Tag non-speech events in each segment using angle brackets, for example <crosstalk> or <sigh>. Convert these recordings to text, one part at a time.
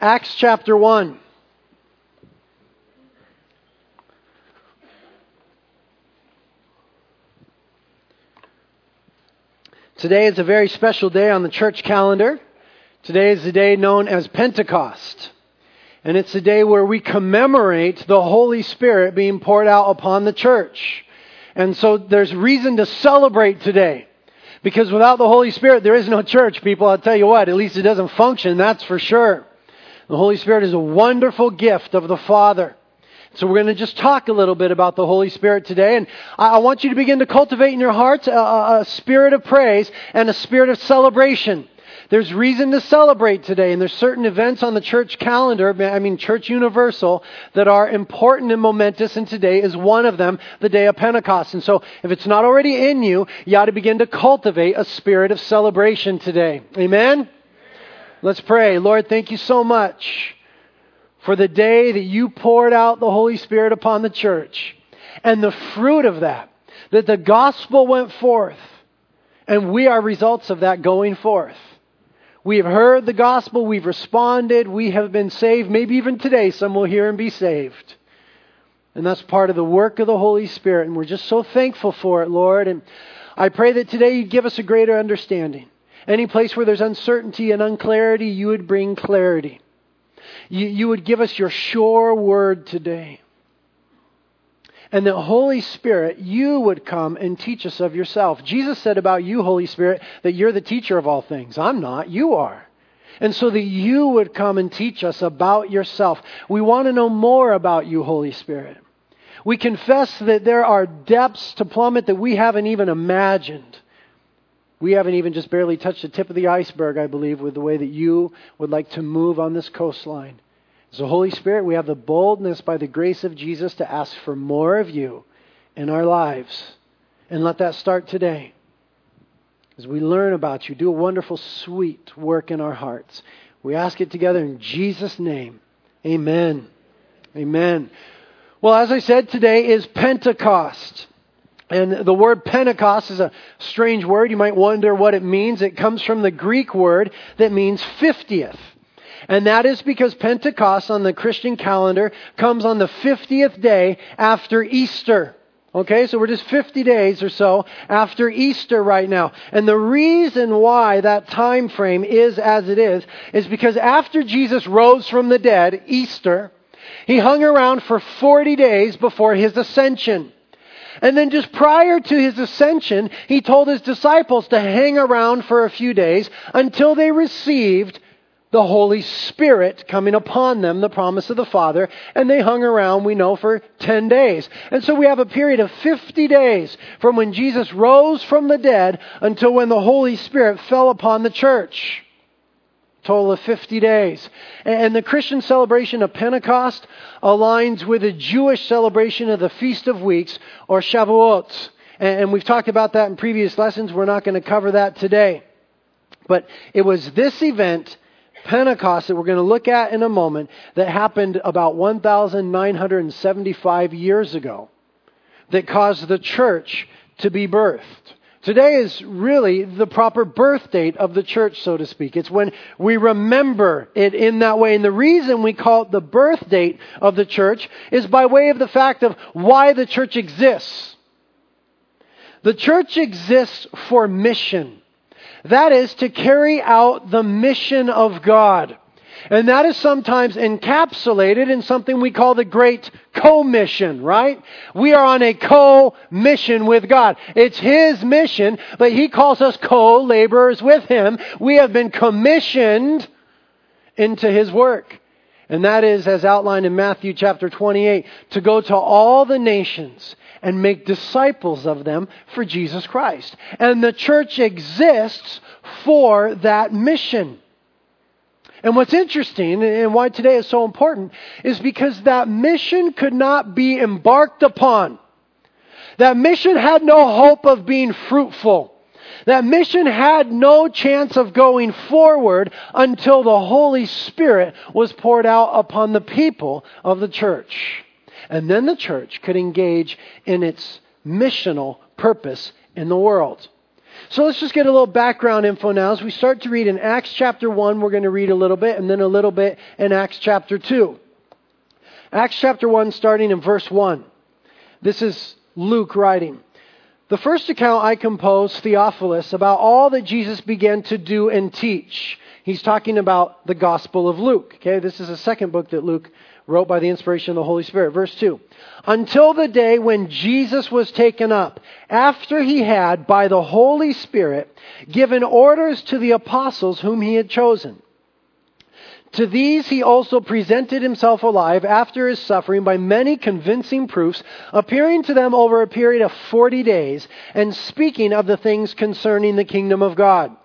Acts chapter 1. Today is a very special day on the church calendar. Today is the day known as Pentecost. And it's a day where we commemorate the Holy Spirit being poured out upon the church. And so there's reason to celebrate today. Because without the Holy Spirit, there is no church, people. I'll tell you what, at least it doesn't function, that's for sure. The Holy Spirit is a wonderful gift of the Father. So we're going to just talk a little bit about the Holy Spirit today. And I want you to begin to cultivate in your hearts a, a, spirit of praise and a spirit of celebration. There's reason to celebrate today, and there's certain events on the church calendar, I mean, Church Universal, that are important and momentous, and today is one of them, the day of Pentecost. And so, if it's not already in you, you ought to begin to cultivate a spirit of celebration today. Amen? Let's pray. Lord, thank you so much for the day that you poured out the Holy Spirit upon the church and the fruit of that, that the gospel went forth, and we are results of that going forth. We have heard the gospel, we've responded, we have been saved. Maybe even today some will hear and be saved. And that's part of the work of the Holy Spirit, and we're just so thankful for it, Lord. And I pray that today you give us a greater understanding. Any place where there's uncertainty and unclarity, you would bring clarity. You, you would give us your sure word today. And that Holy Spirit, you would come and teach us of yourself. Jesus said about you, Holy Spirit, that you're the teacher of all things. I'm not, you are. And so that you would come and teach us about yourself. We want to know more about you, Holy Spirit. We confess that there are depths to plummet that we haven't even imagined. We haven't even just barely touched the tip of the iceberg, I believe, with the way that you would like to move on this coastline. So, Holy Spirit, we have the boldness by the grace of Jesus to ask for more of you in our lives. And let that start today. As we learn about you, do a wonderful, sweet work in our hearts. We ask it together in Jesus' name. Amen. Amen. Well, as I said, today is Pentecost. And the word Pentecost is a strange word. You might wonder what it means. It comes from the Greek word that means 50th. And that is because Pentecost on the Christian calendar comes on the 50th day after Easter. Okay, so we're just 50 days or so after Easter right now. And the reason why that time frame is as it is, is because after Jesus rose from the dead, Easter, he hung around for 40 days before his ascension. And then just prior to his ascension, he told his disciples to hang around for a few days until they received the Holy Spirit coming upon them, the promise of the Father, and they hung around, we know, for 10 days. And so we have a period of 50 days from when Jesus rose from the dead until when the Holy Spirit fell upon the church total of 50 days. And the Christian celebration of Pentecost aligns with the Jewish celebration of the Feast of Weeks, or Shavuot. And we've talked about that in previous lessons. We're not going to cover that today. But it was this event, Pentecost, that we're going to look at in a moment, that happened about 1,975 years ago, that caused the church to be birthed. Today is really the proper birth date of the church, so to speak. It's when we remember it in that way. And the reason we call it the birth date of the church is by way of the fact of why the church exists. The church exists for mission. That is to carry out the mission of God. And that is sometimes encapsulated in something we call the Great Commission, right? We are on a co-mission with God. It's His mission, but He calls us co-laborers with Him. We have been commissioned into His work. And that is, as outlined in Matthew chapter 28, to go to all the nations and make disciples of them for Jesus Christ. And the church exists for that mission. And what's interesting and why today is so important is because that mission could not be embarked upon. That mission had no hope of being fruitful. That mission had no chance of going forward until the Holy Spirit was poured out upon the people of the church. And then the church could engage in its missional purpose in the world. So let's just get a little background info now. As we start to read in Acts chapter 1, we're going to read a little bit, and then a little bit in Acts chapter 2. Acts chapter 1, starting in verse 1. This is Luke writing. The first account I composed, Theophilus, about all that Jesus began to do and teach. He's talking about the Gospel of Luke. Okay, this is the second book that Luke wrote by the inspiration of the Holy Spirit. Verse 2. Until the day when Jesus was taken up, after he had, by the Holy Spirit, given orders to the apostles whom he had chosen. To these he also presented himself alive after his suffering by many convincing proofs, appearing to them over a period of forty days, and speaking of the things concerning the kingdom of God.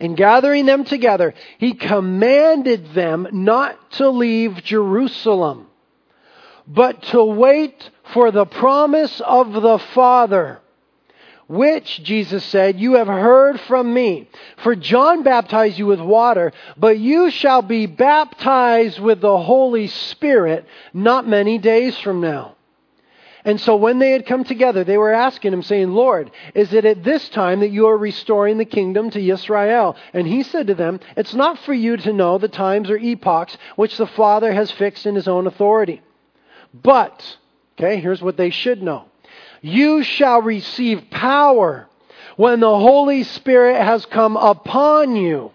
And gathering them together, he commanded them not to leave Jerusalem, but to wait for the promise of the Father which, Jesus said, you have heard from me. For John baptized you with water, but you shall be baptized with the Holy Spirit not many days from now. And so when they had come together, they were asking him, saying, Lord, is it at this time that you are restoring the kingdom to Israel? And he said to them, It's not for you to know the times or epochs which the Father has fixed in his own authority. But, okay, here's what they should know. You shall receive power when the Holy Spirit has come upon you.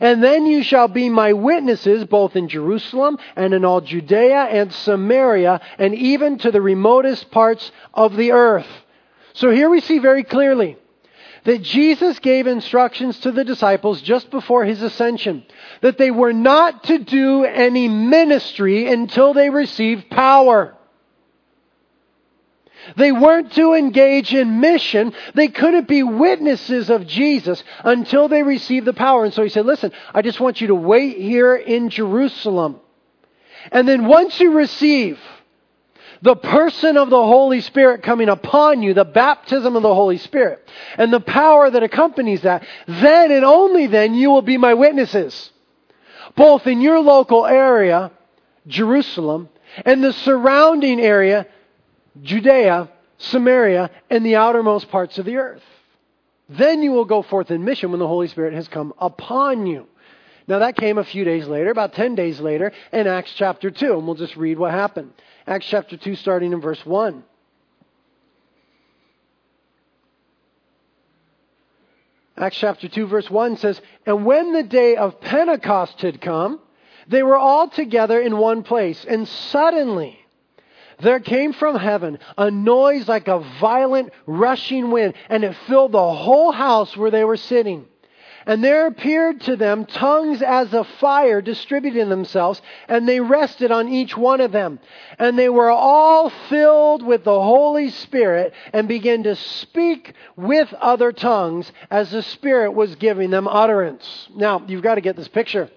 And then you shall be my witnesses both in Jerusalem and in all Judea and Samaria and even to the remotest parts of the earth. So here we see very clearly that Jesus gave instructions to the disciples just before his ascension that they were not to do any ministry until they received power. They weren't to engage in mission. They couldn't be witnesses of Jesus until they received the power. And so he said, Listen, I just want you to wait here in Jerusalem. And then once you receive the person of the Holy Spirit coming upon you, the baptism of the Holy Spirit, and the power that accompanies that, then and only then you will be my witnesses. Both in your local area, Jerusalem, and the surrounding area, Judea, Samaria, and the outermost parts of the earth. Then you will go forth in mission when the Holy Spirit has come upon you. Now, that came a few days later, about 10 days later, in Acts chapter 2, and we'll just read what happened. Acts chapter 2, starting in verse 1. Acts chapter 2, verse 1 says, And when the day of Pentecost had come, they were all together in one place, and suddenly, there came from heaven a noise like a violent rushing wind, and it filled the whole house where they were sitting. And there appeared to them tongues as of fire distributing themselves, and they rested on each one of them. And they were all filled with the Holy Spirit and began to speak with other tongues as the Spirit was giving them utterance. Now, you've got to get this picture.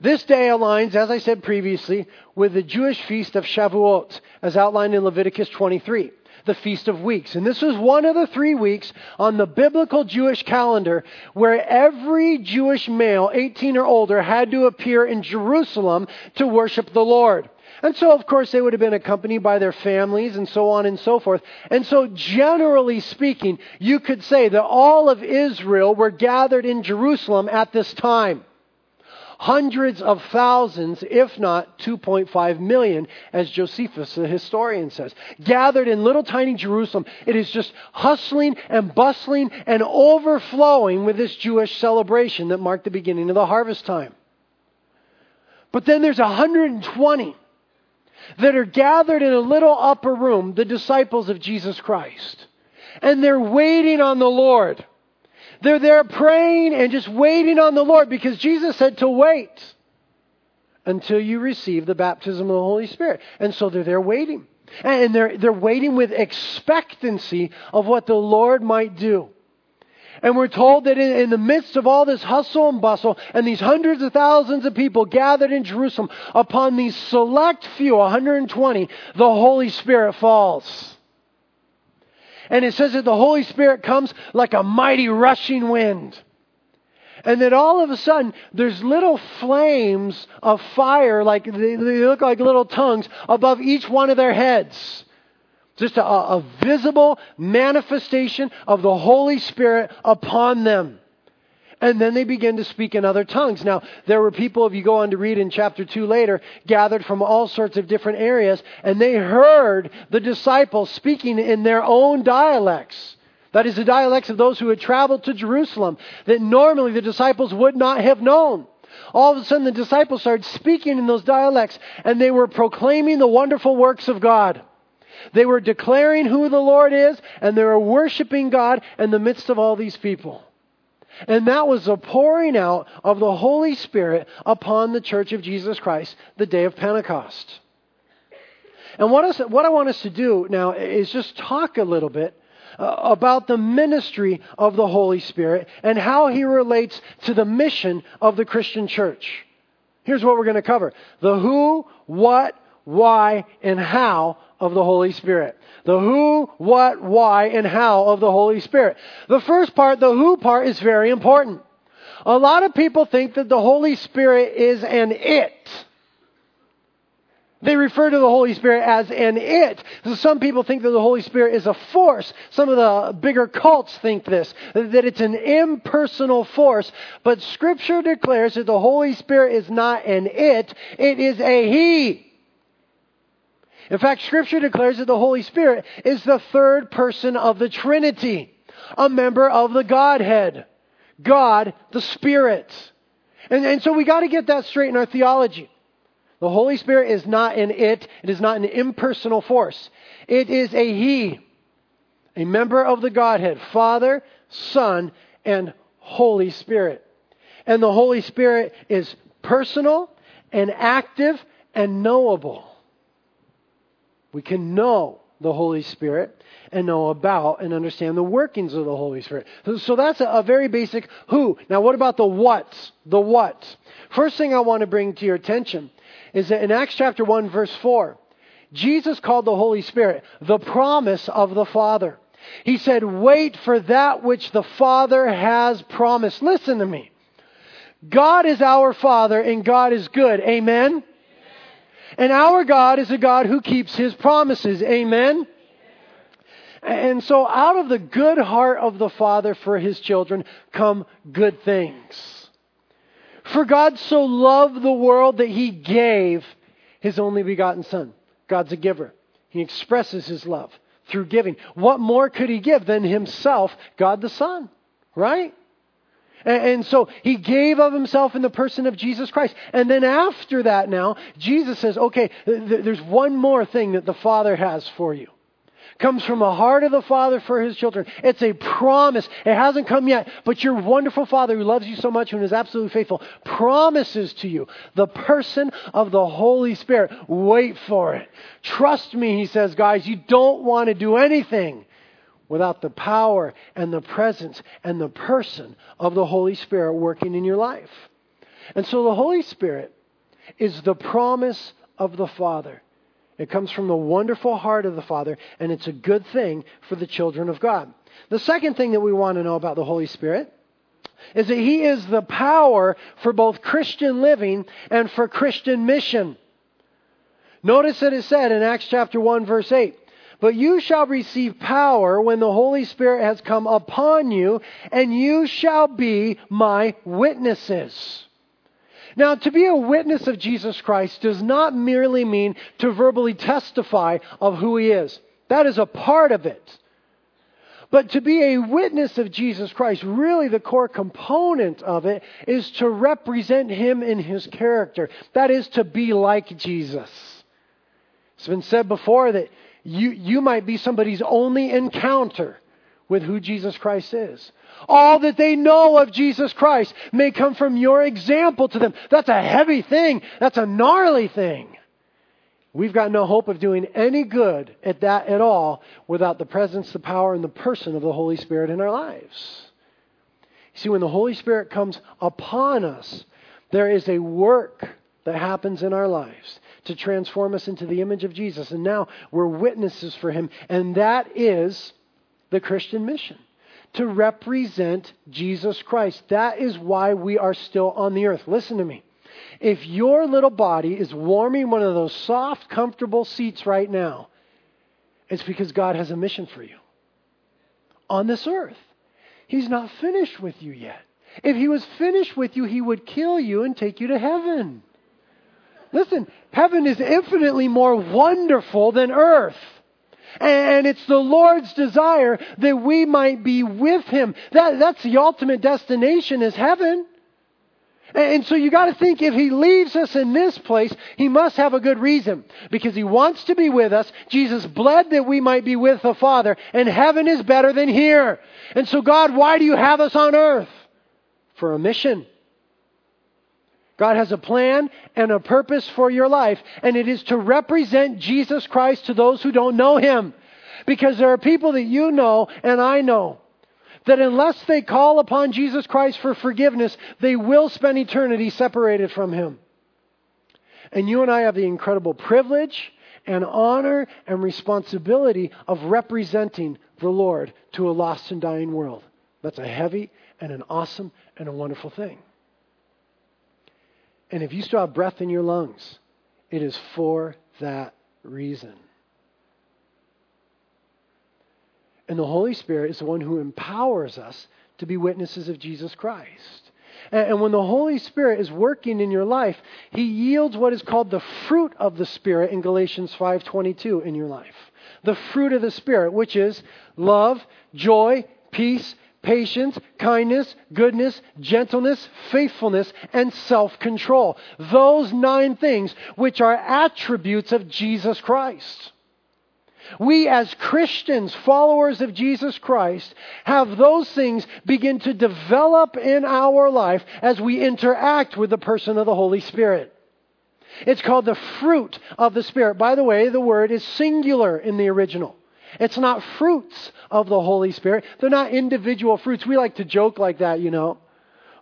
This day aligns, as I said previously, with the Jewish feast of Shavuot, as outlined in Leviticus 23, the Feast of Weeks. And this was one of the three weeks on the biblical Jewish calendar where every Jewish male, 18 or older, had to appear in Jerusalem to worship the Lord. And so, of course, they would have been accompanied by their families and so on and so forth. And so, generally speaking, you could say that all of Israel were gathered in Jerusalem at this time hundreds of thousands, if not 2.5 million, as Josephus, the historian, says, gathered in little tiny Jerusalem. It is just hustling and bustling and overflowing with this Jewish celebration that marked the beginning of the harvest time. But then there's 120 that are gathered in a little upper room, the disciples of Jesus Christ. And they're waiting on the Lord. They're there praying and just waiting on the Lord because Jesus said to wait until you receive the baptism of the Holy Spirit. And so they're there waiting. And they're, they're waiting with expectancy of what the Lord might do. And we're told that in, in, the midst of all this hustle and bustle and these hundreds of thousands of people gathered in Jerusalem, upon these select few, 120, the Holy Spirit falls. And it says that the Holy Spirit comes like a mighty rushing wind. And then all of a sudden, there's little flames of fire, like they, look like little tongues above each one of their heads. Just a, a visible manifestation of the Holy Spirit upon them. And then they begin to speak in other tongues. Now, there were people, if you go on to read in chapter 2 later, gathered from all sorts of different areas, and they heard the disciples speaking in their own dialects. That is, the dialects of those who had traveled to Jerusalem that normally the disciples would not have known. All of a sudden, the disciples started speaking in those dialects, and they were proclaiming the wonderful works of God. They were declaring who the Lord is, and they were worshiping God in the midst of all these people. And that was the pouring out of the Holy Spirit upon the church of Jesus Christ the day of Pentecost. And what, is, what I want us to do now is just talk a little bit uh, about the ministry of the Holy Spirit and how he relates to the mission of the Christian church. Here's what we're going to cover the who, what, why, and how of the Holy Spirit. The who, what, why, and how of the Holy Spirit. The first part, the who part, is very important. A lot of people think that the Holy Spirit is an it. They refer to the Holy Spirit as an it. So some people think that the Holy Spirit is a force. Some of the bigger cults think this, that it's an impersonal force. But Scripture declares that the Holy Spirit is not an it, it is a He. In fact, Scripture declares that the Holy Spirit is the third person of the Trinity, a member of the Godhead. God, the Spirit. And, and so we got to get that straight in our theology. The Holy Spirit is not an it, it is not an impersonal force. It is a He, a member of the Godhead, Father, Son, and Holy Spirit. And the Holy Spirit is personal and active and knowable. We can know the Holy Spirit and know about and understand the workings of the Holy Spirit. So that's a, very basic who. Now, what about the what? The what? First thing I want to bring to your attention is that in Acts chapter 1, verse 4, Jesus called the Holy Spirit the promise of the Father. He said, Wait for that which the Father has promised. Listen to me. God is our Father and God is good. Amen? And our God is a God who keeps his promises. Amen? And so out of the good heart of the Father for his children come good things. For God so loved the world that he gave his only begotten Son. God's a giver. He expresses his love through giving. What more could he give than himself, God the Son? Right? And, so he gave of himself in the person of Jesus Christ. And then after that, now, Jesus says, okay, there's one more thing that the Father has for you. Comes from the heart of the Father for his children. It's a promise. It hasn't come yet, but your wonderful Father who loves you so much and is absolutely faithful promises to you the person of the Holy Spirit. Wait for it. Trust me, he says, guys, you don't want to do anything without the power and the presence and the person of the Holy Spirit working in your life. And so the Holy Spirit is the promise of the Father. It comes from the wonderful heart of the Father, and it's a good thing for the children of God. The second thing that we want to know about the Holy Spirit is that He is the power for both Christian living and for Christian mission. Notice that it said in Acts chapter 1, verse 8 but you shall receive power when the Holy Spirit has come upon you, and you shall be my witnesses. Now, to be a witness of Jesus Christ does not merely mean to verbally testify of who he is. That is a part of it. But to be a witness of Jesus Christ, really the core component of it is to represent him in his character. That is to be like Jesus. It's been said before that you, you might be somebody's only encounter with who Jesus Christ is. All that they know of Jesus Christ may come from your example to them. That's a heavy thing. That's a gnarly thing. We've got no hope of doing any good at that at all without the presence, the power, and the person of the Holy Spirit in our lives. See, when the Holy Spirit comes upon us, there is a work that happens in our lives to transform us into the image of Jesus. And now we're witnesses for him. And that is the Christian mission to represent Jesus Christ. That is why we are still on the earth. Listen to me. If your little body is warming one of those soft, comfortable seats right now, It's because God has a mission for you on this earth. He's not finished with you yet. If he was finished with you, he would kill you and take you to heaven. Listen, heaven is infinitely more wonderful than earth. And it's the Lord's desire that we might be with Him. That, that's the ultimate destination is heaven. And so you got to think if he leaves us in this place, he must have a good reason because he wants to be with us. Jesus bled that we might be with the Father, and heaven is better than here. And so, God, why do you have us on earth? For a mission. God has a plan and a purpose for your life, and it is to represent Jesus Christ to those who don't know him. Because there are people that you know and I know that unless they call upon Jesus Christ for forgiveness, they will spend eternity separated from him. And you and I have the incredible privilege and honor and responsibility of representing the Lord to a lost and dying world. That's a heavy and an awesome and a wonderful thing. And if you still have breath in your lungs, it is for that reason. And the Holy Spirit is the one who empowers us to be witnesses of Jesus Christ. And when the Holy Spirit is working in your life, he yields what is called the fruit of the Spirit in Galatians 5:22 in your life. The fruit of the Spirit, which is love, joy, peace, patience, kindness, goodness, gentleness, faithfulness, and self control. Those nine things, which are attributes of Jesus Christ. We, as Christians, followers of Jesus Christ, have those things begin to develop in our life as we interact with the person of the Holy Spirit. It's called the fruit of the Spirit. By the way, the word is singular in the original. It's not fruits of the Holy Spirit. They're not individual fruits. We like to joke like that, you know.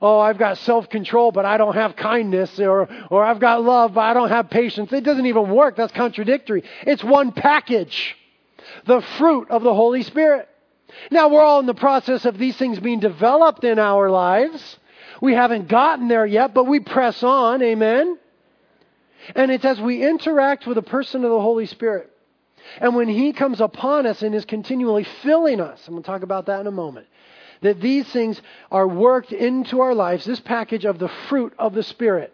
Oh, I've got self control, but I don't have kindness, or, or I've got love, but I don't have patience. It doesn't even work. That's contradictory. It's one package the fruit of the Holy Spirit. Now, we're all in the process of these things being developed in our lives. We haven't gotten there yet, but we press on. Amen. And it's as we interact with the person of the Holy Spirit and when He comes upon us and is continually filling us, and we'll talk about that in a moment, that these things are worked into our lives, this package of the fruit of the Spirit,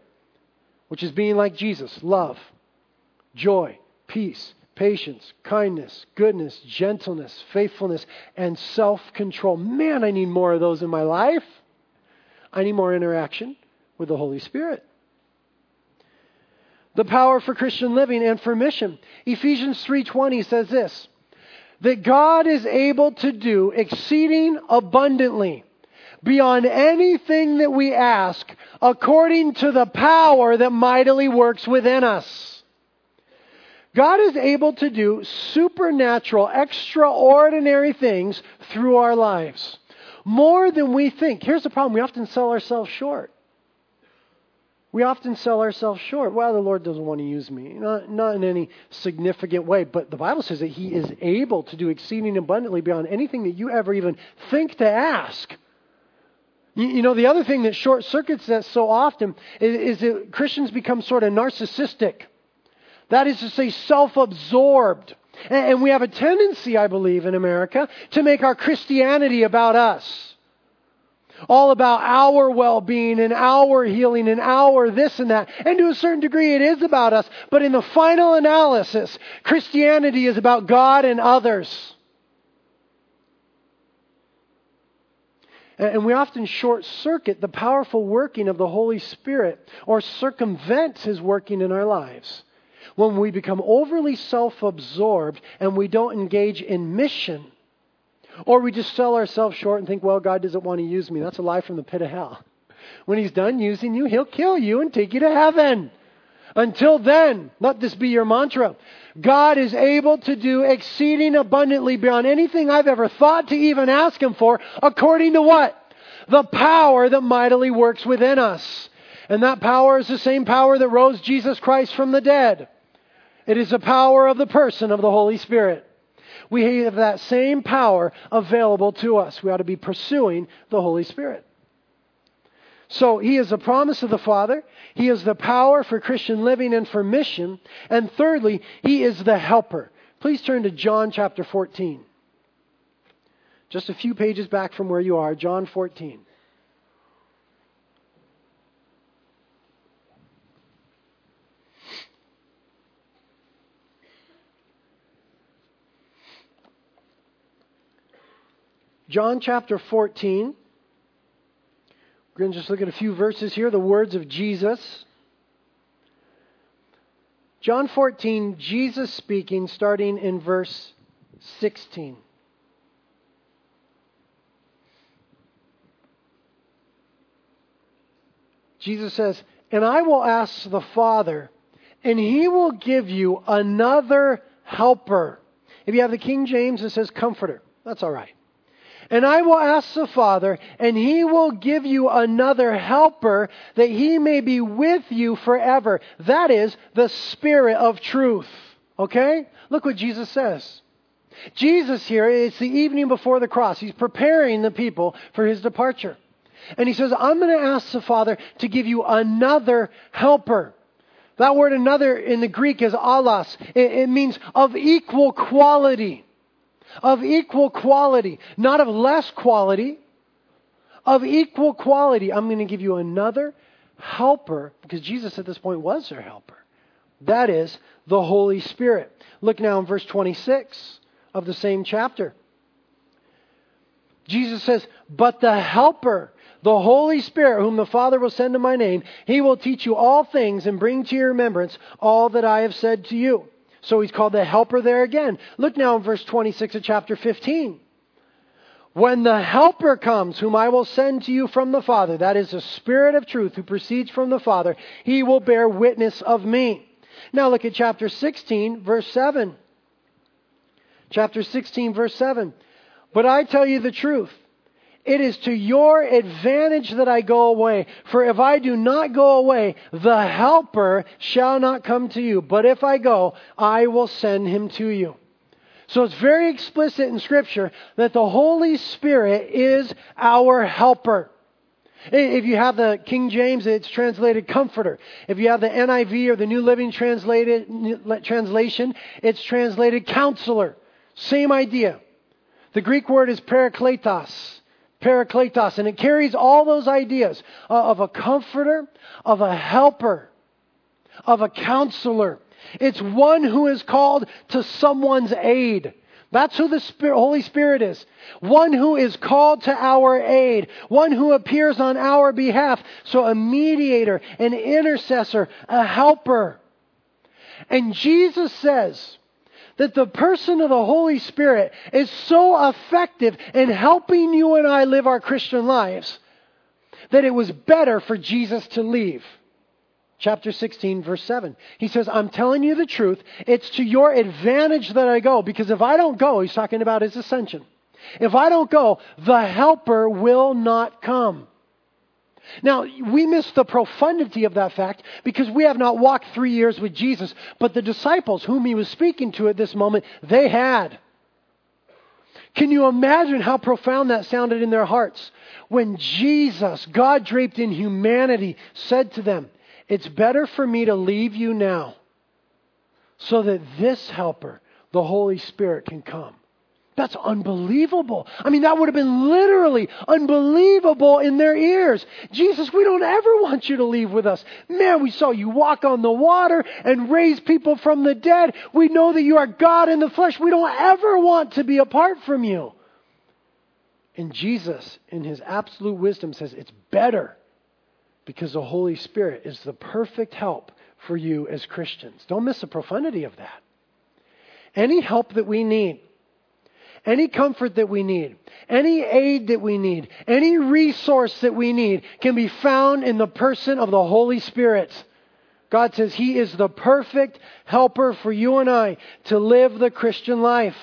which is being like Jesus love, joy, peace, patience, kindness, goodness, gentleness, faithfulness, and self control. Man, I need more of those in my life. I need more interaction with the Holy Spirit the power for Christian living and for mission. Ephesians 3:20 says this, that God is able to do exceeding abundantly beyond anything that we ask according to the power that mightily works within us. God is able to do supernatural, extraordinary things through our lives. More than we think. Here's the problem we often sell ourselves short. We often sell ourselves short. Well, the Lord doesn't want to use me. Not, not in any significant way, but the Bible says that He is able to do exceeding abundantly beyond anything that you ever even think to ask. You, you know, the other thing that short circuits that so often is, is that Christians become sort of narcissistic. That is to say, self absorbed. And, and we have a tendency, I believe, in America to make our Christianity about us all about our well being and our healing and our this and that. And to a certain degree, it is about us. But in the final analysis, Christianity is about God and others. And we often short circuit the powerful working of the Holy Spirit or circumvent His working in our lives when we become overly self absorbed and we don't engage in mission or we just sell ourselves short and think, well, God doesn't want to use me. That's a lie from the pit of hell. When He's done using you, He'll kill you and take you to heaven. Until then, let this be your mantra. God is able to do exceeding abundantly beyond anything I've ever thought to even ask Him for, according to what? The power that mightily works within us. And that power is the same power that rose Jesus Christ from the dead. It is the power of the person of the Holy Spirit we have that same power available to us. We ought to be pursuing the Holy Spirit. So he is the promise of the Father. He is the power for Christian living and for mission. And thirdly, he is the helper. Please turn to John chapter 14. Just a few pages back from where you are, John 14. John chapter 14. We're going to just look at a few verses here, the words of Jesus. John 14, Jesus speaking, starting in verse 16. Jesus says, And I will ask the Father, and he will give you another helper. If you have the King James, it says comforter. That's all right. And I will ask the Father, and he will give you another helper that he may be with you forever. That is the Spirit of truth. Okay? Look what Jesus says. Jesus here, it's the evening before the cross. He's preparing the people for his departure. And he says, I'm going to ask the Father to give you another helper. That word another in the Greek is allos. It, it means of equal quality of equal quality, not of less quality, of equal quality. I'm going to give you another helper, because Jesus at this point was their helper. That is the Holy Spirit. Look now in verse 26 of the same chapter. Jesus says, But the Helper, the Holy Spirit, whom the Father will send in my name, he will teach you all things and bring to your remembrance all that I have said to you. So he's called the helper there again. Look now in verse 26 of chapter 15. When the helper comes, whom I will send to you from the Father, that is the Spirit of truth who proceeds from the Father, he will bear witness of me. Now look at chapter 16, verse 7. Chapter 16, verse 7. But I tell you the truth. It is to your advantage that I go away. For if I do not go away, the Helper shall not come to you. But if I go, I will send him to you. So it's very explicit in Scripture that the Holy Spirit is our helper. If you have the King James, it's translated comforter. If you have the NIV or the New Living translation, it's translated counselor. Same idea. The Greek word is parakletos. Parakletos. And it carries all those ideas uh, of a comforter, of a helper, of a counselor. It's one who is called to someone's aid. That's who the Spirit, Holy Spirit is. One who is called to our aid. One who appears on our behalf. So a mediator, an intercessor, a helper. And Jesus says, that the person of the Holy Spirit is so effective in helping you and I live our Christian lives that it was better for Jesus to leave. Chapter 16, verse 7. He says, I'm telling you the truth. It's to your advantage that I go, because if I don't go, he's talking about his ascension. If I don't go, the helper will not come. Now, we miss the profundity of that fact because we have not walked three years with Jesus, but the disciples whom he was speaking to at this moment, they had. Can you imagine how profound that sounded in their hearts when Jesus, God draped in humanity, said to them, It's better for me to leave you now so that this helper, the Holy Spirit, can come. That's unbelievable. I mean, that would have been literally unbelievable in their ears. Jesus, we don't ever want you to leave with us. Man, we saw you walk on the water and raise people from the dead. We know that you are God in the flesh. We don't ever want to be apart from you. And Jesus, in his absolute wisdom, says it's better because the Holy Spirit is the perfect help for you as Christians. Don't miss the profundity of that. Any help that we need, any comfort that we need, any aid that we need, any resource that we need can be found in the person of the Holy Spirit. God says He is the perfect helper for you and I to live the Christian life.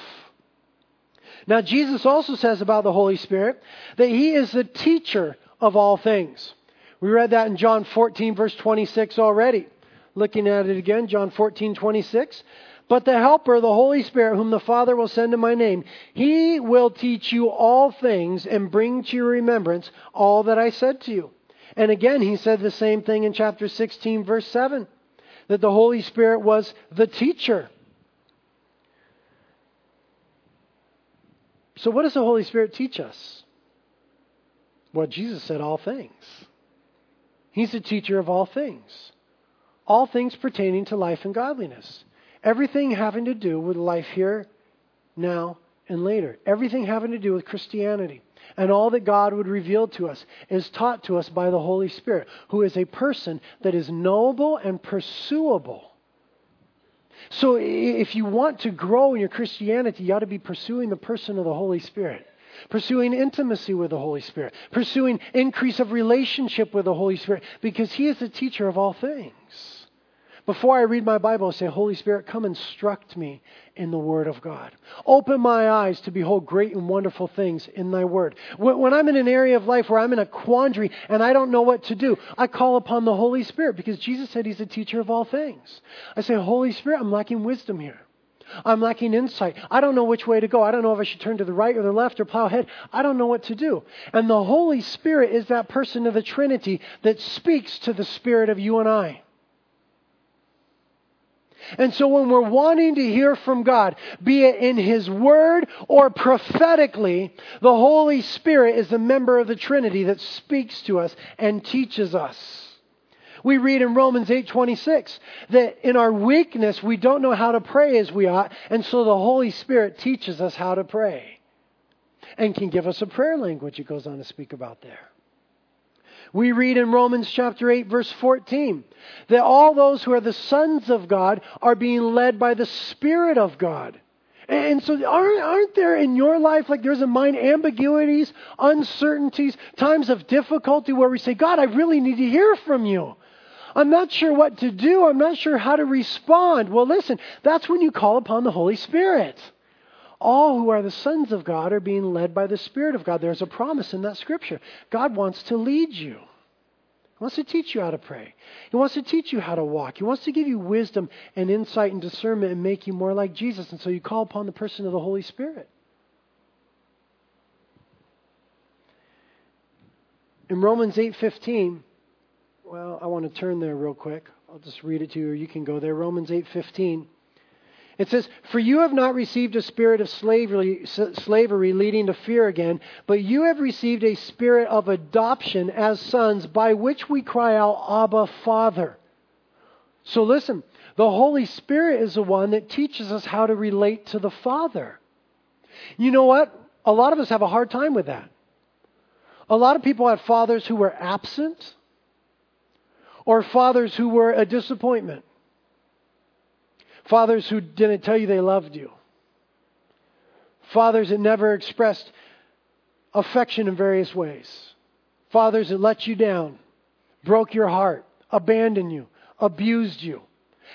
Now, Jesus also says about the Holy Spirit that He is the teacher of all things. We read that in John 14, verse 26 already. Looking at it again, John 14, 26. But the Helper, the Holy Spirit, whom the Father will send in my name, he will teach you all things and bring to your remembrance all that I said to you. And again, he said the same thing in chapter 16, verse 7, that the Holy Spirit was the teacher. So, what does the Holy Spirit teach us? Well, Jesus said all things. He's the teacher of all things. All things pertaining to life and godliness. Everything having to do with life here, now, and later. Everything having to do with Christianity. And all that God would reveal to us is taught to us by the Holy Spirit, who is a person that is knowable and pursuable. So if you want to grow in your Christianity, you ought to be pursuing the person of the Holy Spirit pursuing intimacy with the Holy Spirit, pursuing increase of relationship with the Holy Spirit, because He is the teacher of all things. Before I read my Bible, I say, Holy Spirit, come instruct me in the Word of God. Open my eyes to behold great and wonderful things in Thy Word. When I'm in an area of life where I'm in a quandary and I don't know what to do, I call upon the Holy Spirit because Jesus said He's the teacher of all things. I say, Holy Spirit, I'm lacking wisdom here. I'm lacking insight. I don't know which way to go. I don't know if I should turn to the right or the left or plow ahead. I don't know what to do. And the Holy Spirit is that person of the Trinity that speaks to the Spirit of you and I. And so when we're wanting to hear from God, be it in His Word or prophetically, the Holy Spirit is the member of the Trinity that speaks to us and teaches us. We read in Romans 8:26 that in our weakness we don't know how to pray as we ought, and so the Holy Spirit teaches us how to pray and can give us a prayer language it goes on to speak about there. We read in Romans chapter 8 verse 14 that all those who are the sons of God are being led by the Spirit of God. And so aren't, aren't there in your life, like there's in mine, ambiguities, uncertainties, times of difficulty where we say, God, I really need to hear from you. I'm not sure what to do. I'm not sure how to respond. Well, listen, that's when you call upon the Holy Spirit. All who are the sons of God are being led by the Spirit of God. There's a promise in that scripture. God wants to lead you. He wants to teach you how to pray. He wants to teach you how to walk. He wants to give you wisdom and insight and discernment and make you more like Jesus. And so you call upon the person of the Holy Spirit. In Romans 8:15, well, I want to turn there real quick. I'll just read it to you or you can go there. Romans 8:15. It says, For you have not received a spirit of slavery, slavery leading to fear again, but you have received a spirit of adoption as sons, by which we cry out, Abba, Father. So listen, the Holy Spirit is the one that teaches us how to relate to the Father. You know what? A lot of us have a hard time with that. A lot of people have fathers who were absent or fathers who were a disappointment. Fathers who didn't tell you they loved you. Fathers that never expressed affection in various ways. Fathers that let you down, broke your heart, abandoned you, abused you.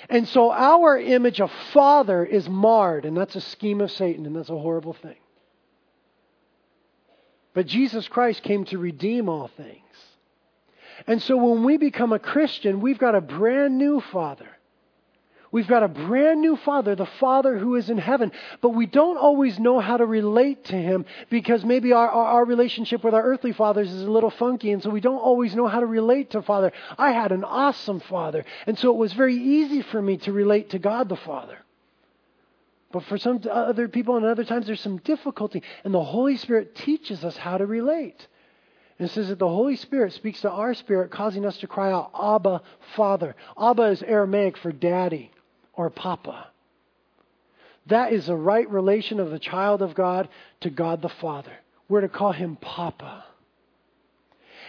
And so our image of father is marred, and that's a scheme of Satan, and that's a horrible thing. But Jesus Christ came to redeem all things. And so when we become a Christian, we've got a brand new father. We've got a brand new Father, the Father who is in heaven, but we don't always know how to relate to Him because maybe our, our, our, relationship with our earthly fathers is a little funky, and so we don't always know how to relate to Father. I had an awesome Father, and so it was very easy for me to relate to God the Father. But for some uh, other people and other times, there's some difficulty, and the Holy Spirit teaches us how to relate. And it says that the Holy Spirit speaks to our spirit, causing us to cry out, Abba, Father. Abba is Aramaic for daddy or Papa. That is the right relation of the child of God to God the Father. We're to call him Papa.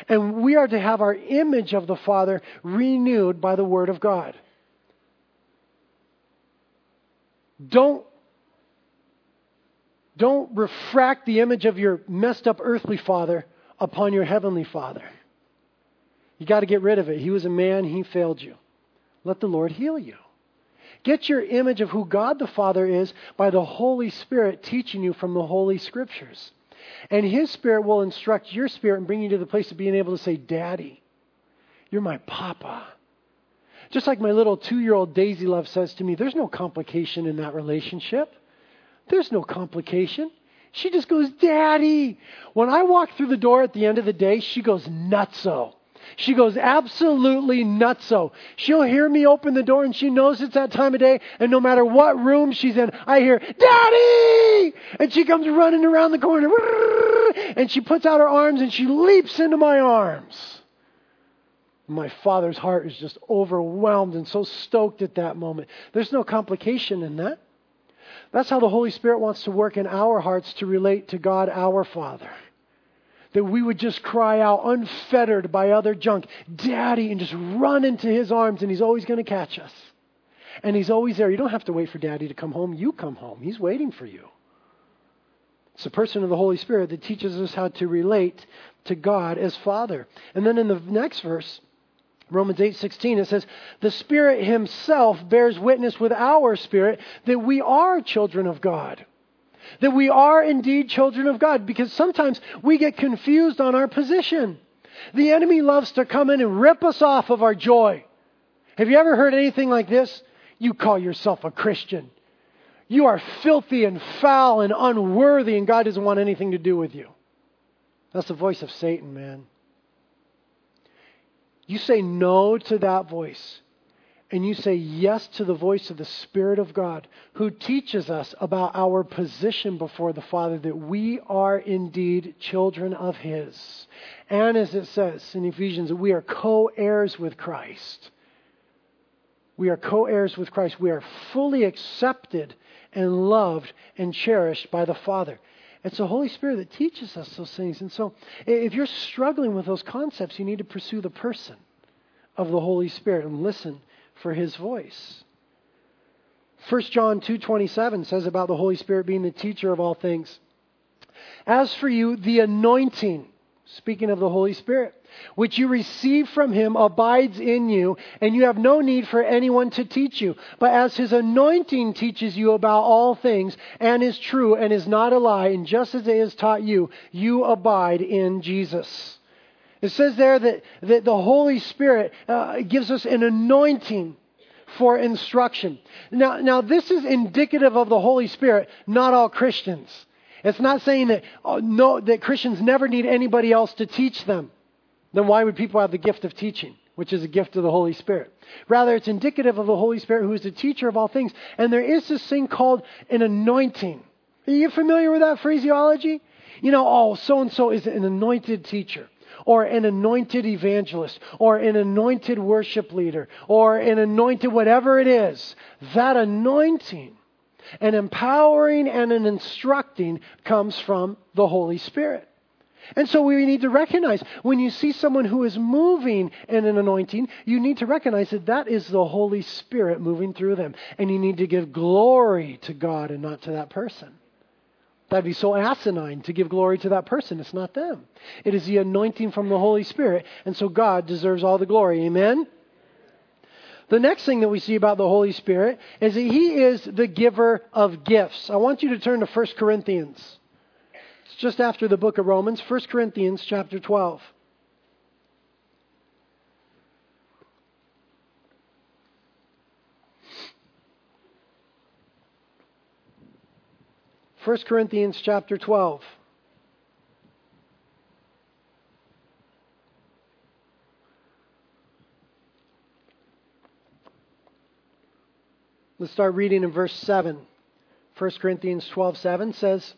And we are to have our image of the Father renewed by the Word of God. Don't, don't refract the image of your messed up earthly father upon your heavenly father. You got to get rid of it. He was a man, he failed you. Let the Lord heal you. Get your image of who God the Father is by the Holy Spirit teaching you from the Holy Scriptures. And His Spirit will instruct your spirit and bring you to the place of being able to say, Daddy, you're my papa. Just like my little two year old Daisy Love says to me, there's no complication in that relationship. There's no complication. She just goes, Daddy. When I walk through the door at the end of the day, she goes nutso. She goes absolutely nutso. She'll hear me open the door and she knows it's that time of day. And no matter what room she's in, I hear, Daddy! And she comes running around the corner. And she puts out her arms and she leaps into my arms. My father's heart is just overwhelmed and so stoked at that moment. There's no complication in that. That's how the Holy Spirit wants to work in our hearts to relate to God our Father. That we would just cry out, unfettered by other junk, Daddy, and just run into His arms, and He's always going to catch us. And He's always there. You don't have to wait for Daddy to come home. You come home. He's waiting for you. It's the person of the Holy Spirit that teaches us how to relate to God as Father. And then in the next verse, Romans 8:16 it says the spirit himself bears witness with our spirit that we are children of God. That we are indeed children of God because sometimes we get confused on our position. The enemy loves to come in and rip us off of our joy. Have you ever heard anything like this? You call yourself a Christian. You are filthy and foul and unworthy, and God doesn't want anything to do with you. That's the voice of Satan, man. You say no to that voice, and you say yes to the voice of the Spirit of God, who teaches us about our position before the Father, that we are indeed children of His. And as it says in Ephesians, we are co heirs with Christ. We are co heirs with Christ. We are fully accepted and loved and cherished by the Father. It's the Holy Spirit that teaches us those things. And so, if you're struggling with those concepts, you need to pursue the person of the Holy Spirit and listen for his voice. 1 John 2:27 says about the Holy Spirit being the teacher of all things. As for you, the anointing, speaking of the Holy Spirit, which you receive from him abides in you, and you have no need for anyone to teach you. But as his anointing teaches you about all things, and is true, and is not a lie, and just as it has taught you, you abide in Jesus. It says there that, that the Holy Spirit uh, gives us an anointing for instruction. Now, now, this is indicative of the Holy Spirit, not all Christians. It's not saying that, uh, no, that Christians never need anybody else to teach them then why would people have the gift of teaching, which is a gift of the Holy Spirit? Rather, it's indicative of the Holy Spirit who is the teacher of all things. And there is this thing called an anointing. Are you familiar with that phraseology? You know, oh, so and so is an anointed teacher, or an anointed evangelist, or an anointed worship leader, or an anointed whatever it is. That anointing, an empowering and an instructing comes from the Holy Spirit. And so we need to recognize when you see someone who is moving in an anointing, you need to recognize that that is the Holy Spirit moving through them. And you need to give glory to God and not to that person. That'd be so asinine to give glory to that person. It's not them. It is the anointing from the Holy Spirit. And so God deserves all the glory. Amen? The next thing that we see about the Holy Spirit is that He is the giver of gifts. I want you to turn to 1 Corinthians. It's just after the book of Romans, 1 Corinthians chapter 12. First Corinthians chapter 12. Let's start reading in verse 7. 1 Corinthians 12 7 says,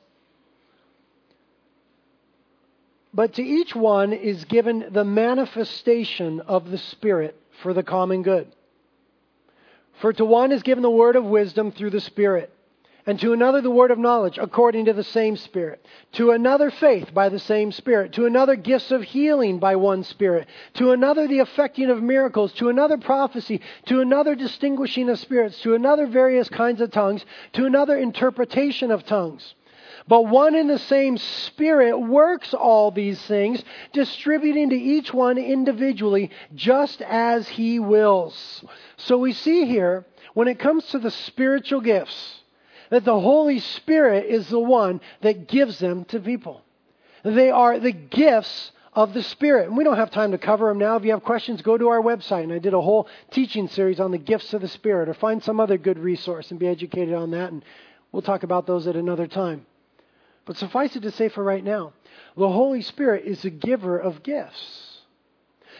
But to each one is given the manifestation of the Spirit for the common good. For to one is given the word of wisdom through the Spirit, and to another the word of knowledge according to the same Spirit, to another faith by the same Spirit, to another gifts of healing by one Spirit, to another the effecting of miracles, to another prophecy, to another distinguishing of spirits, to another various kinds of tongues, to another interpretation of tongues. But one and the same Spirit works all these things, distributing to each one individually just as He wills. So we see here, when it comes to the spiritual gifts, that the Holy Spirit is the one that gives them to people. They are the gifts of the Spirit. And we don't have time to cover them now. If you have questions, go to our website. And I did a whole teaching series on the gifts of the Spirit, or find some other good resource and be educated on that. And we'll talk about those at another time. But suffice it to say for right now, the Holy Spirit is a giver of gifts.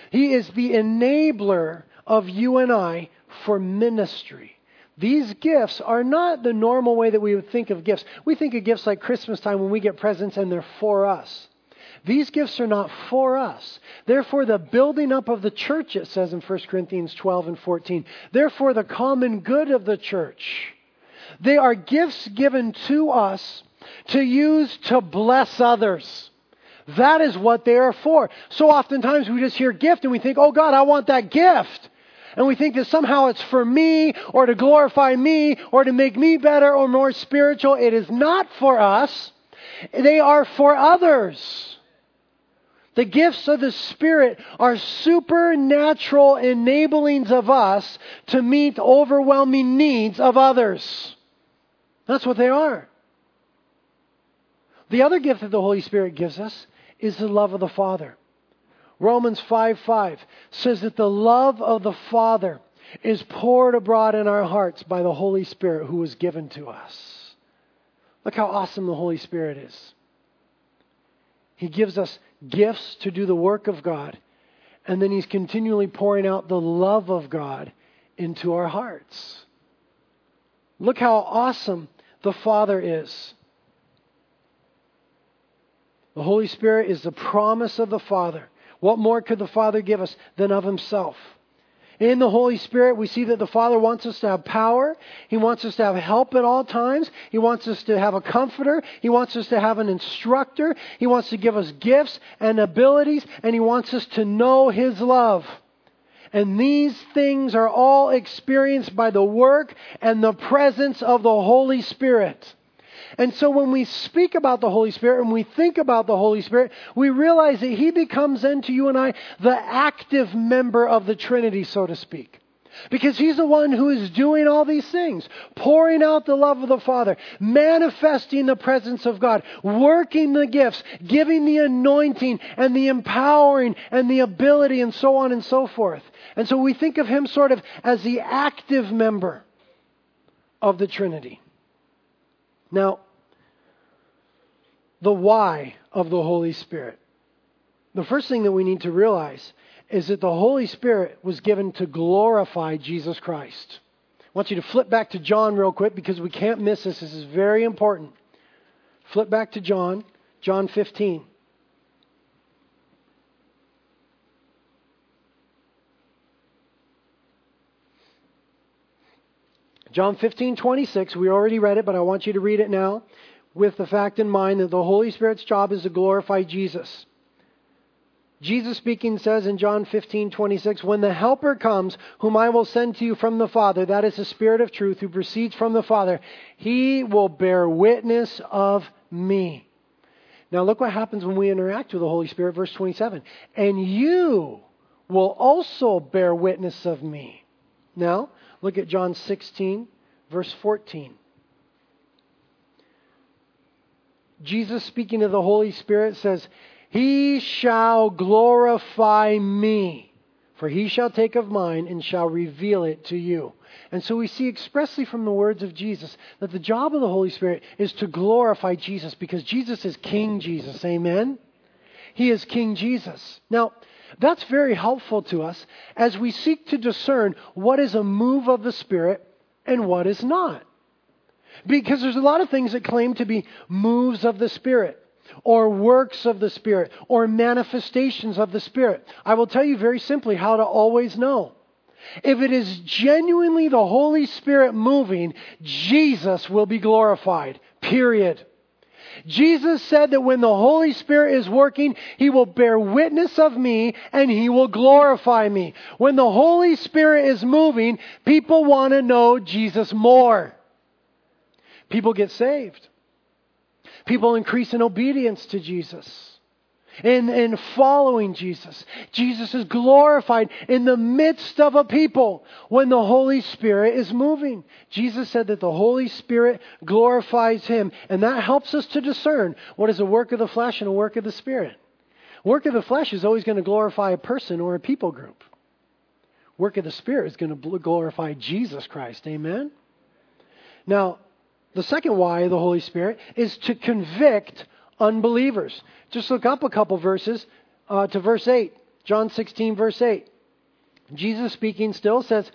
He is the enabler of you and I for ministry. These gifts are not the normal way that we would think of gifts. We think of gifts like Christmas time when we get presents and they're for us. These gifts are not for us. Therefore, the building up of the church, it says in 1 Corinthians 12 and 14. Therefore, the common good of the church. They are gifts given to us to use to bless others. That is what they are for. So oftentimes we just hear gift and we think, oh God, I want that gift. And we think that somehow it's for me or to glorify me or to make me better or more spiritual. It is not for us. They are for others. The gifts of the Spirit are supernatural enablings of us to meet overwhelming needs of others. That's what they are. The other gift that the Holy Spirit gives us is the love of the Father. Romans 5 5 says that the love of the Father is poured abroad in our hearts by the Holy Spirit who was given to us. Look how awesome the Holy Spirit is. He gives us gifts to do the work of God, and then He's continually pouring out the love of God into our hearts. Look how awesome the Father is. The Holy Spirit is the promise of the Father. What more could the Father give us than of Himself? In the Holy Spirit, we see that the Father wants us to have power. He wants us to have help at all times. He wants us to have a comforter. He wants us to have an instructor. He wants to give us gifts and abilities, and He wants us to know His love. And these things are all experienced by the work and the presence of the Holy Spirit. And so when we speak about the Holy Spirit and we think about the Holy Spirit, we realize that He becomes then to you and I the active member of the Trinity, so to speak. Because he's the one who is doing all these things, pouring out the love of the Father, manifesting the presence of God, working the gifts, giving the anointing and the empowering and the ability and so on and so forth. And so we think of him sort of as the active member of the Trinity. Now, the why of the Holy Spirit. The first thing that we need to realize is that the Holy Spirit was given to glorify Jesus Christ. I want you to flip back to John real quick because we can't miss this. This is very important. Flip back to John, John 15. John 15, 26, we already read it, but I want you to read it now with the fact in mind that the Holy Spirit's job is to glorify Jesus. Jesus speaking says in John 15, 26, When the Helper comes, whom I will send to you from the Father, that is the Spirit of truth who proceeds from the Father, he will bear witness of me. Now look what happens when we interact with the Holy Spirit, verse 27. And you will also bear witness of me. Now, Look at John 16, verse 14. Jesus, speaking of the Holy Spirit, says, He shall glorify me, for he shall take of mine and shall reveal it to you. And so we see expressly from the words of Jesus that the job of the Holy Spirit is to glorify Jesus because Jesus is King Jesus. Amen? He is King Jesus. Now, that's very helpful to us as we seek to discern what is a move of the Spirit and what is not. Because there's a lot of things that claim to be moves of the Spirit or works of the Spirit or manifestations of the Spirit. I will tell you very simply how to always know. If it is genuinely the Holy Spirit moving, Jesus will be glorified. Period. Jesus said that when the Holy Spirit is working, He will bear witness of me and He will glorify me. When the Holy Spirit is moving, people want to know Jesus more. People get saved. People increase in obedience to Jesus in, in following Jesus. Jesus is glorified in the midst of a people when the Holy Spirit is moving. Jesus said that the Holy Spirit glorifies him, and that helps us to discern what is a work of the flesh and a work of the Spirit. Work of the flesh is always going to glorify a person or a people group. Work of the Spirit is going to glorify Jesus Christ. Amen? Now, the second why of the Holy Spirit is to convict unbelievers. Just look up a couple verses uh, to verse 8. John 16, verse 8. Jesus speaking still says,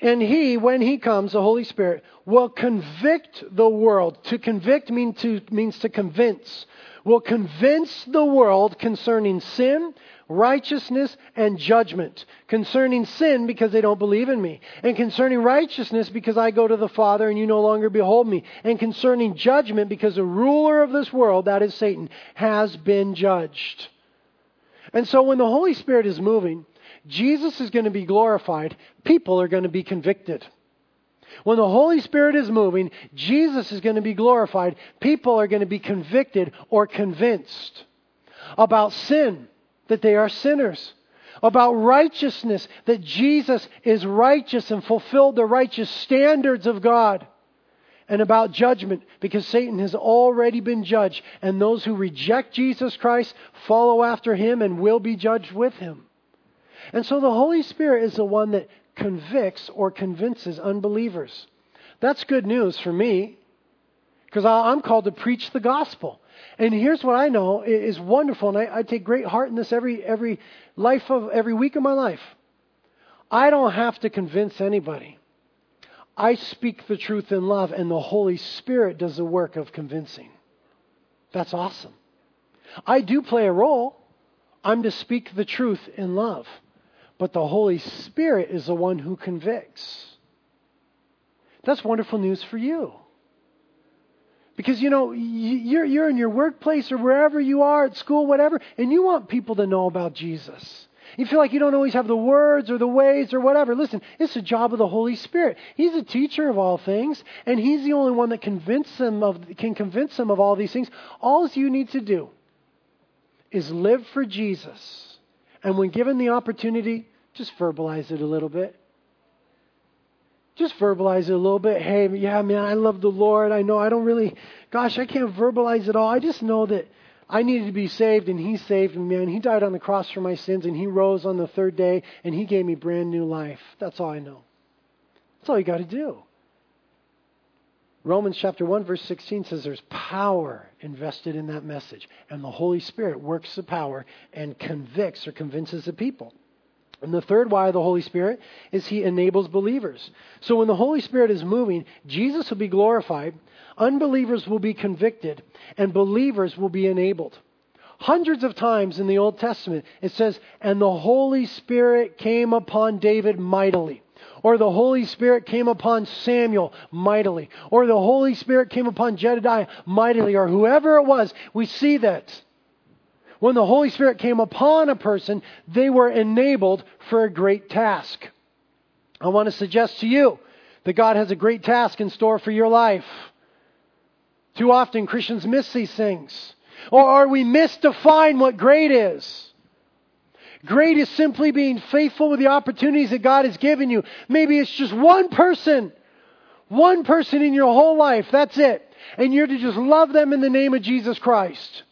and he, when he comes, the Holy Spirit, will convict the world. To convict mean to, means to convince. Will convince the world concerning sin, righteousness, and judgment. Concerning sin, because they don't believe in me. And concerning righteousness, because I go to the Father and you no longer behold me. And concerning judgment, because the ruler of this world, that is Satan, has been judged. And so when the Holy Spirit is moving, Jesus is going to be glorified, people are going to be convicted. When the Holy Spirit is moving, Jesus is going to be glorified, people are going to be convicted or convinced about sin, that they are sinners, about righteousness, that Jesus is righteous and fulfilled the righteous standards of God and about judgment because Satan has already been judged, and those who reject Jesus Christ follow after him and will be judged with him. And so the Holy Spirit is the one that convicts or convinces unbelievers. That's good news for me because I'm called to preach the gospel. And here's what I know is wonderful, and I, I take great heart in this every every life of every week of my life. I don't have to convince anybody. I speak the truth in love, and the Holy Spirit does the work of convincing. That's awesome. I do play a role. I'm to speak the truth in love. But the Holy Spirit is the one who convicts. That's wonderful news for you. Because, you know, you're, you're in your workplace or wherever you are, at school, whatever, and you want people to know about Jesus. You feel like you don't always have the words or the ways or whatever. Listen, it's the job of the Holy Spirit. He's a teacher of all things, and He's the only one that convince them of, can convince them of all these things. All you need to do is live for Jesus. And when given the opportunity, just verbalize it a little bit. Just verbalize it a little bit. Hey, yeah, man, I love the Lord. I know I don't really, gosh, I can't verbalize it all. I just know that I needed to be saved, and He saved me, man. He died on the cross for my sins, and He rose on the third day, and He gave me brand new life. That's all I know. That's all you got to do. Romans chapter 1, verse 16 says there's power invested in that message, and the Holy Spirit works the power and convicts or convinces the people. And the third why of the Holy Spirit is He enables believers. So when the Holy Spirit is moving, Jesus will be glorified, unbelievers will be convicted, and believers will be enabled. Hundreds of times in the Old Testament, it says, And the Holy Spirit came upon David mightily. Or the Holy Spirit came upon Samuel mightily. Or the Holy Spirit came upon Jedediah mightily. Or whoever it was. We see that. When the Holy Spirit came upon a person, they were enabled for a great task. I want to suggest to you that God has a great task in store for your life. Too often Christians miss these things. Or are we misdefine what great is? Great is simply being faithful with the opportunities that God has given you. Maybe it's just one person, one person in your whole life. That's it. And you're to just love them in the name of Jesus Christ.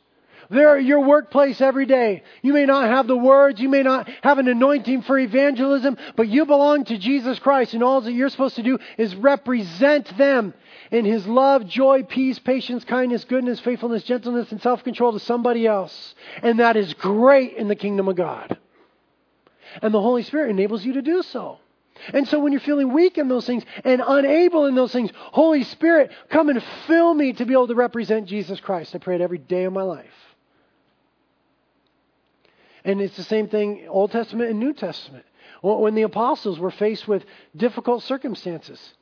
They're your workplace every day. You may not have the words, you may not have an anointing for evangelism, but you belong to Jesus Christ, and all that you're supposed to do is represent them in His love, joy, peace, patience, kindness, goodness, faithfulness, gentleness, and self control to somebody else. And that is great in the kingdom of God. And the Holy Spirit enables you to do so. And so when you're feeling weak in those things and unable in those things, Holy Spirit, come and fill me to be able to represent Jesus Christ. I pray it every day of my life. And it's the same thing, Old Testament and New Testament. When the apostles were faced with difficult circumstances,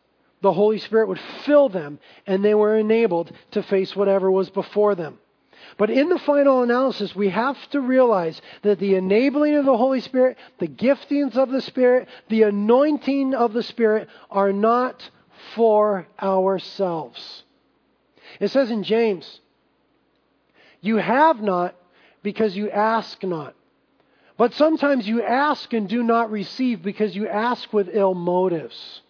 the Holy Spirit would fill them and they were enabled to face whatever was before them. But in the final analysis, we have to realize that the enabling of the Holy Spirit, the giftings of the Spirit, the anointing of the Spirit are not for ourselves. It says in James, You have not because you ask not. But sometimes you ask and do not receive because you ask with ill motives.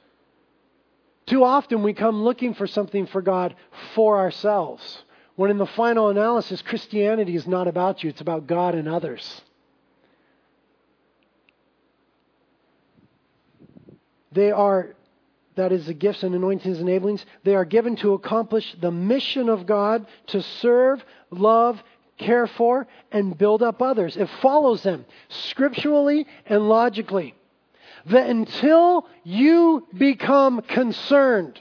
Too often we come looking for something for God for ourselves, when in the final analysis, Christianity is not about you, it's about God and others. They are, that is, the gifts and anointings and enablings, they are given to accomplish the mission of God to serve, love, care for, and build up others. It follows them scripturally and logically. That until you become concerned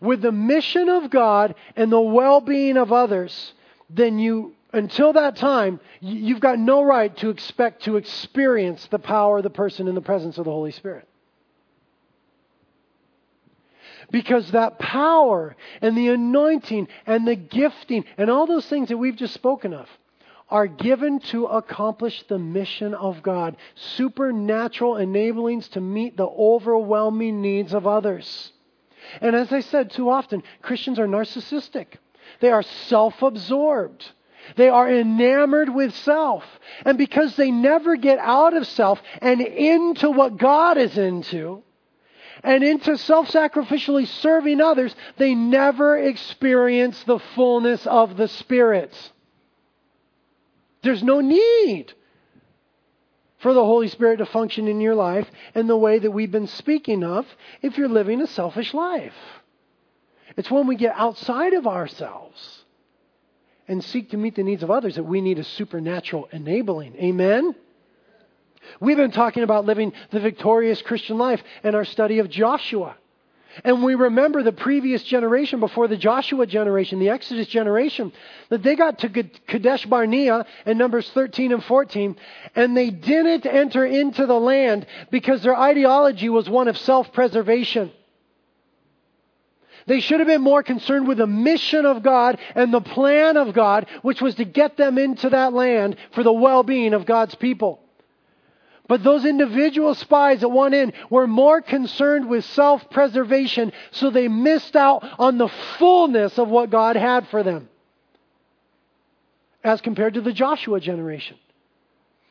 with the mission of God and the well being of others, then you, until that time, you've got no right to expect to experience the power of the person in the presence of the Holy Spirit. Because that power and the anointing and the gifting and all those things that we've just spoken of are given to accomplish the mission of God supernatural enablings to meet the overwhelming needs of others. And as I said too often, Christians are narcissistic, they are self absorbed. They are enamored with self. And because they never get out of self and into what God is into, and into self sacrificially serving others, they never experience the fullness of the Spirit. There's no need for the Holy Spirit to function in your life in the way that we've been speaking of if you're living a selfish life. It's when we get outside of ourselves and seek to meet the needs of others that we need a supernatural enabling. Amen? We've been talking about living the victorious Christian life in our study of Joshua. And we remember the previous generation before the Joshua generation, the Exodus generation, that they got to Kadesh Barnea in Numbers 13 and 14, and they didn't enter into the land because their ideology was one of self preservation. They should have been more concerned with the mission of God and the plan of God, which was to get them into that land for the well being of God's people. But those individual spies at one end were more concerned with self preservation, so they missed out on the fullness of what God had for them. As compared to the Joshua generation.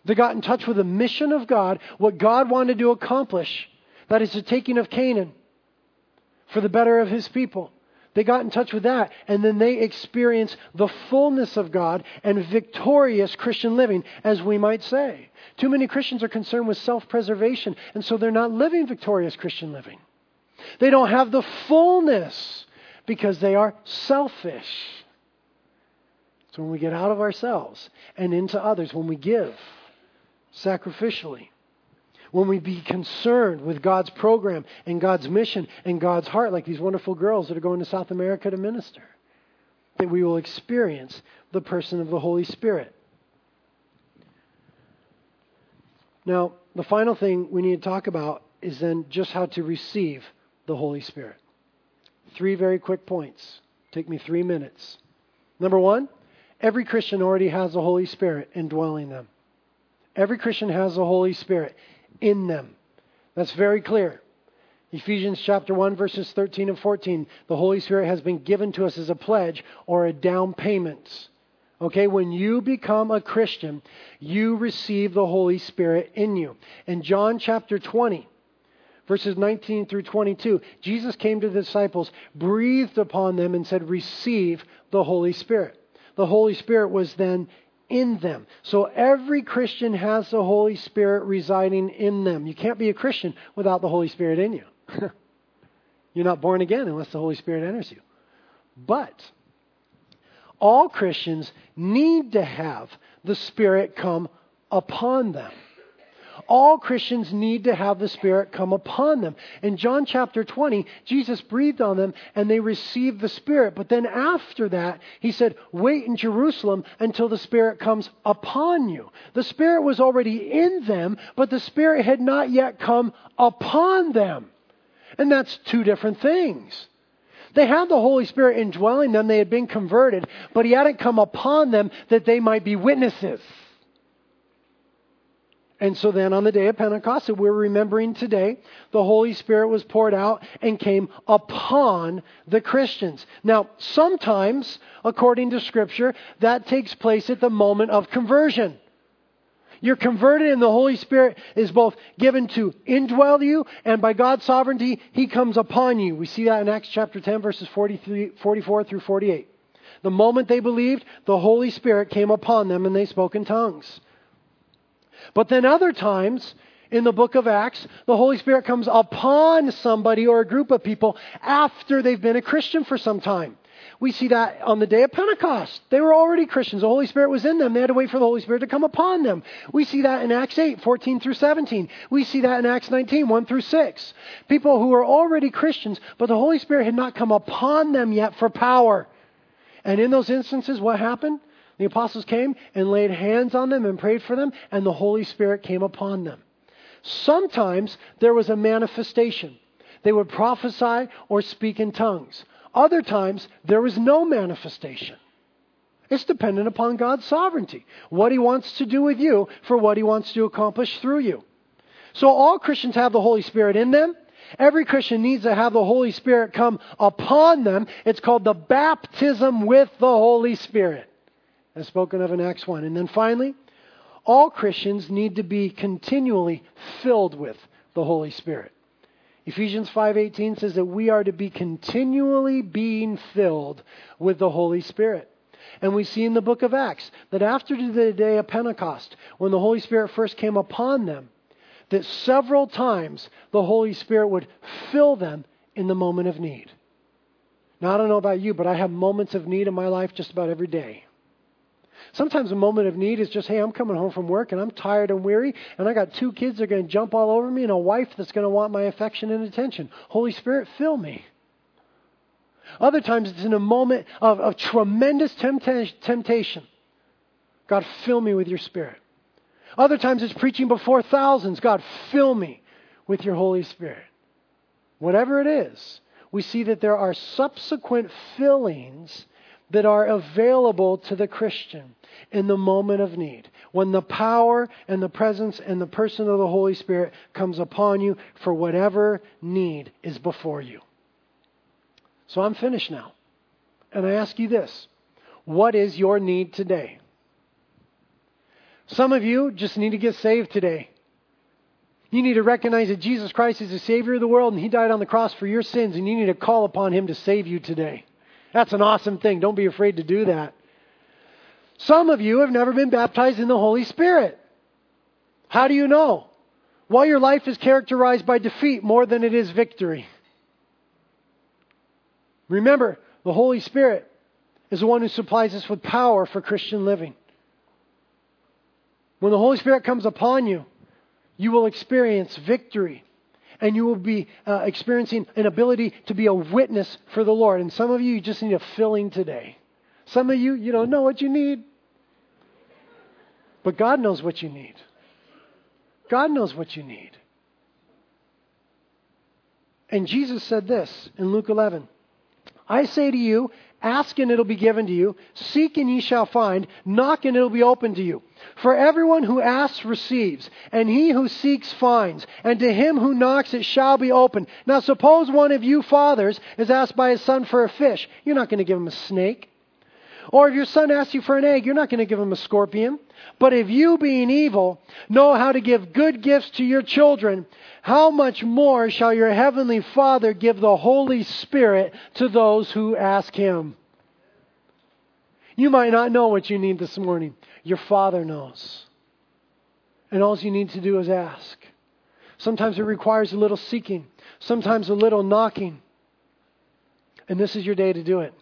They got in touch with the mission of God, what God wanted to accomplish. That is the taking of Canaan for the better of his people. They got in touch with that, and then they experienced the fullness of God and victorious Christian living, as we might say. Too many Christians are concerned with self preservation, and so they're not living victorious Christian living. They don't have the fullness because they are selfish. So when we get out of ourselves and into others, when we give sacrificially, when we be concerned with God's program and God's mission and God's heart, like these wonderful girls that are going to South America to minister, that we will experience the person of the Holy Spirit. Now, the final thing we need to talk about is then just how to receive the Holy Spirit. Three very quick points. Take me three minutes. Number one, every Christian already has the Holy Spirit indwelling them. Every Christian has the Holy Spirit in them. That's very clear. Ephesians chapter 1 verses 13 and 14. The Holy Spirit has been given to us as a pledge or a down payment. Okay, when you become a Christian, you receive the Holy Spirit in you. In John chapter 20, verses 19 through 22, Jesus came to the disciples, breathed upon them, and said, Receive the Holy Spirit. The Holy Spirit was then in them. So every Christian has the Holy Spirit residing in them. You can't be a Christian without the Holy Spirit in you. <laughs> You're not born again unless the Holy Spirit enters you. But all Christians need to have the Spirit come upon them. All Christians need to have the Spirit come upon them. In John chapter 20, Jesus breathed on them and they received the Spirit. But then after that, he said, Wait in Jerusalem until the Spirit comes upon you. The Spirit was already in them, but the Spirit had not yet come upon them. And that's two different things. They had the Holy Spirit indwelling them, they had been converted, but He hadn't come upon them that they might be witnesses. And so then on the day of Pentecost that we're remembering today, the Holy Spirit was poured out and came upon the Christians. Now, sometimes, according to Scripture, that takes place at the moment of conversion. You're converted, and the Holy Spirit is both given to indwell you, and by God's sovereignty, He comes upon you. We see that in Acts chapter 10, verses 44 through 48. The moment they believed, the Holy Spirit came upon them, and they spoke in tongues. But then other times, in the book of Acts, the Holy Spirit comes upon somebody or a group of people after they've been a Christian for some time. We see that on the day of Pentecost. They were already Christians. The Holy Spirit was in them. They had to wait for the Holy Spirit to come upon them. We see that in Acts 8, 14 through 17. We see that in Acts 19, 1 through 6. People who were already Christians, but the Holy Spirit had not come upon them yet for power. And in those instances, what happened? The apostles came and laid hands on them and prayed for them, and the Holy Spirit came upon them. Sometimes there was a manifestation. They would prophesy or speak in tongues. Other times, there was no manifestation. It's dependent upon God's sovereignty, what He wants to do with you for what He wants to accomplish through you. So, all Christians have the Holy Spirit in them. Every Christian needs to have the Holy Spirit come upon them. It's called the baptism with the Holy Spirit, as spoken of in Acts 1. And then finally, all Christians need to be continually filled with the Holy Spirit. Ephesians 5:18 says that we are to be continually being filled with the Holy Spirit. And we see in the book of Acts that after the day of Pentecost, when the Holy Spirit first came upon them, that several times the Holy Spirit would fill them in the moment of need. Now, I don't know about you, but I have moments of need in my life just about every day. Sometimes a moment of need is just, hey, I'm coming home from work and I'm tired and weary, and I got two kids that are going to jump all over me and a wife that's going to want my affection and attention. Holy Spirit, fill me. Other times it's in a moment of, of tremendous temptation. God, fill me with your Spirit. Other times it's preaching before thousands. God, fill me with your Holy Spirit. Whatever it is, we see that there are subsequent fillings that are available to the Christian in the moment of need. When the power and the presence and the person of the Holy Spirit comes upon you for whatever need is before you. So I'm finished now. And I ask you this what is your need today? Some of you just need to get saved today. You need to recognize that Jesus Christ is the Savior of the world and He died on the cross for your sins, and you need to call upon Him to save you today. That's an awesome thing. Don't be afraid to do that. Some of you have never been baptized in the Holy Spirit. How do you know? Well, your life is characterized by defeat more than it is victory. Remember, the Holy Spirit is the one who supplies us with power for Christian living. When the Holy Spirit comes upon you, you will experience victory and you will be uh, experiencing an ability to be a witness for the Lord. And some of you, you just need a filling today. Some of you, you don't know what you need. But God knows what you need. God knows what you need. And Jesus said this in Luke 11 I say to you, Ask and it'll be given to you. Seek and ye shall find. Knock and it'll be opened to you. For everyone who asks receives, and he who seeks finds, and to him who knocks it shall be opened. Now suppose one of you fathers is asked by his son for a fish. You're not going to give him a snake. Or if your son asks you for an egg, you're not going to give him a scorpion. But if you, being evil, know how to give good gifts to your children, how much more shall your heavenly Father give the Holy Spirit to those who ask him? You might not know what you need this morning. Your Father knows. And all you need to do is ask. Sometimes it requires a little seeking, sometimes a little knocking. And this is your day to do it.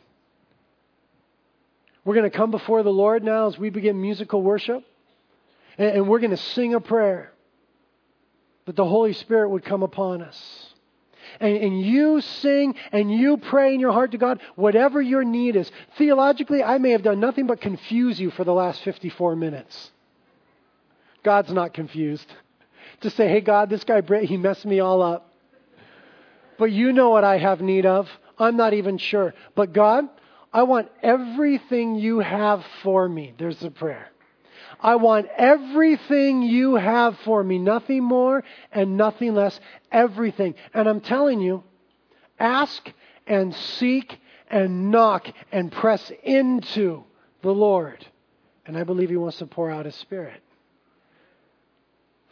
We're going to come before the Lord now as we begin musical worship. And we're going to sing a prayer that the Holy Spirit would come upon us. And, and, you sing and you pray in your heart to God, whatever your need is. Theologically, I may have done nothing but confuse you for the last 54 minutes. God's not confused. <laughs> To say, hey, God, this guy, he messed me all up. But you know what I have need of. I'm not even sure. But God, I want everything you have for me. There's the prayer. I want everything you have for me, nothing more and nothing less, everything. And I'm telling you, ask and seek and knock and press into the Lord. And I believe He wants to pour out His Spirit.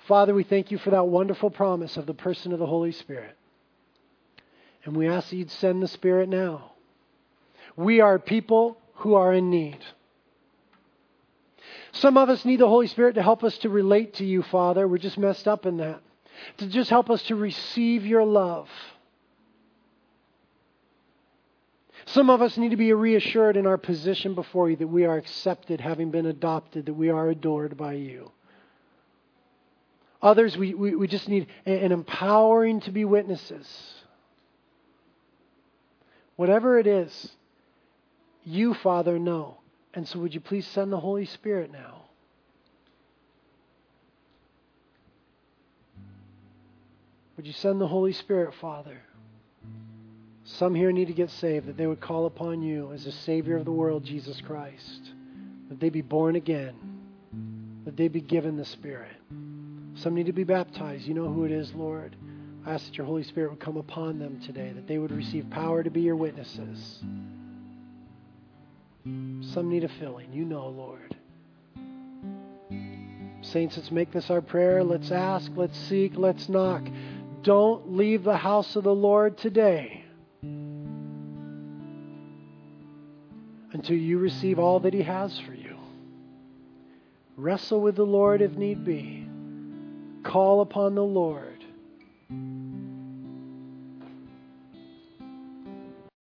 Father, we thank you for that wonderful promise of the person of the Holy Spirit. And we ask that you'd send the Spirit now. We are people who are in need. Some of us need the Holy Spirit to help us to relate to you, Father. We're just messed up in that. To just help us to receive your love. Some of us need to be reassured in our position before you that we are accepted, having been adopted, that we are adored by you. Others, we, we, we just need an empowering to be witnesses. Whatever it is, you, Father, know. And so, would you please send the Holy Spirit now? Would you send the Holy Spirit, Father? Some here need to get saved, that they would call upon you as the Savior of the world, Jesus Christ. That they be born again, that they be given the Spirit. Some need to be baptized. You know who it is, Lord. I ask that your Holy Spirit would come upon them today, that they would receive power to be your witnesses. Some need a filling. You know, Lord. Saints, let's make this our prayer. Let's ask, let's seek, let's knock. Don't leave the house of the Lord today until you receive all that He has for you. Wrestle with the Lord if need be. Call upon the Lord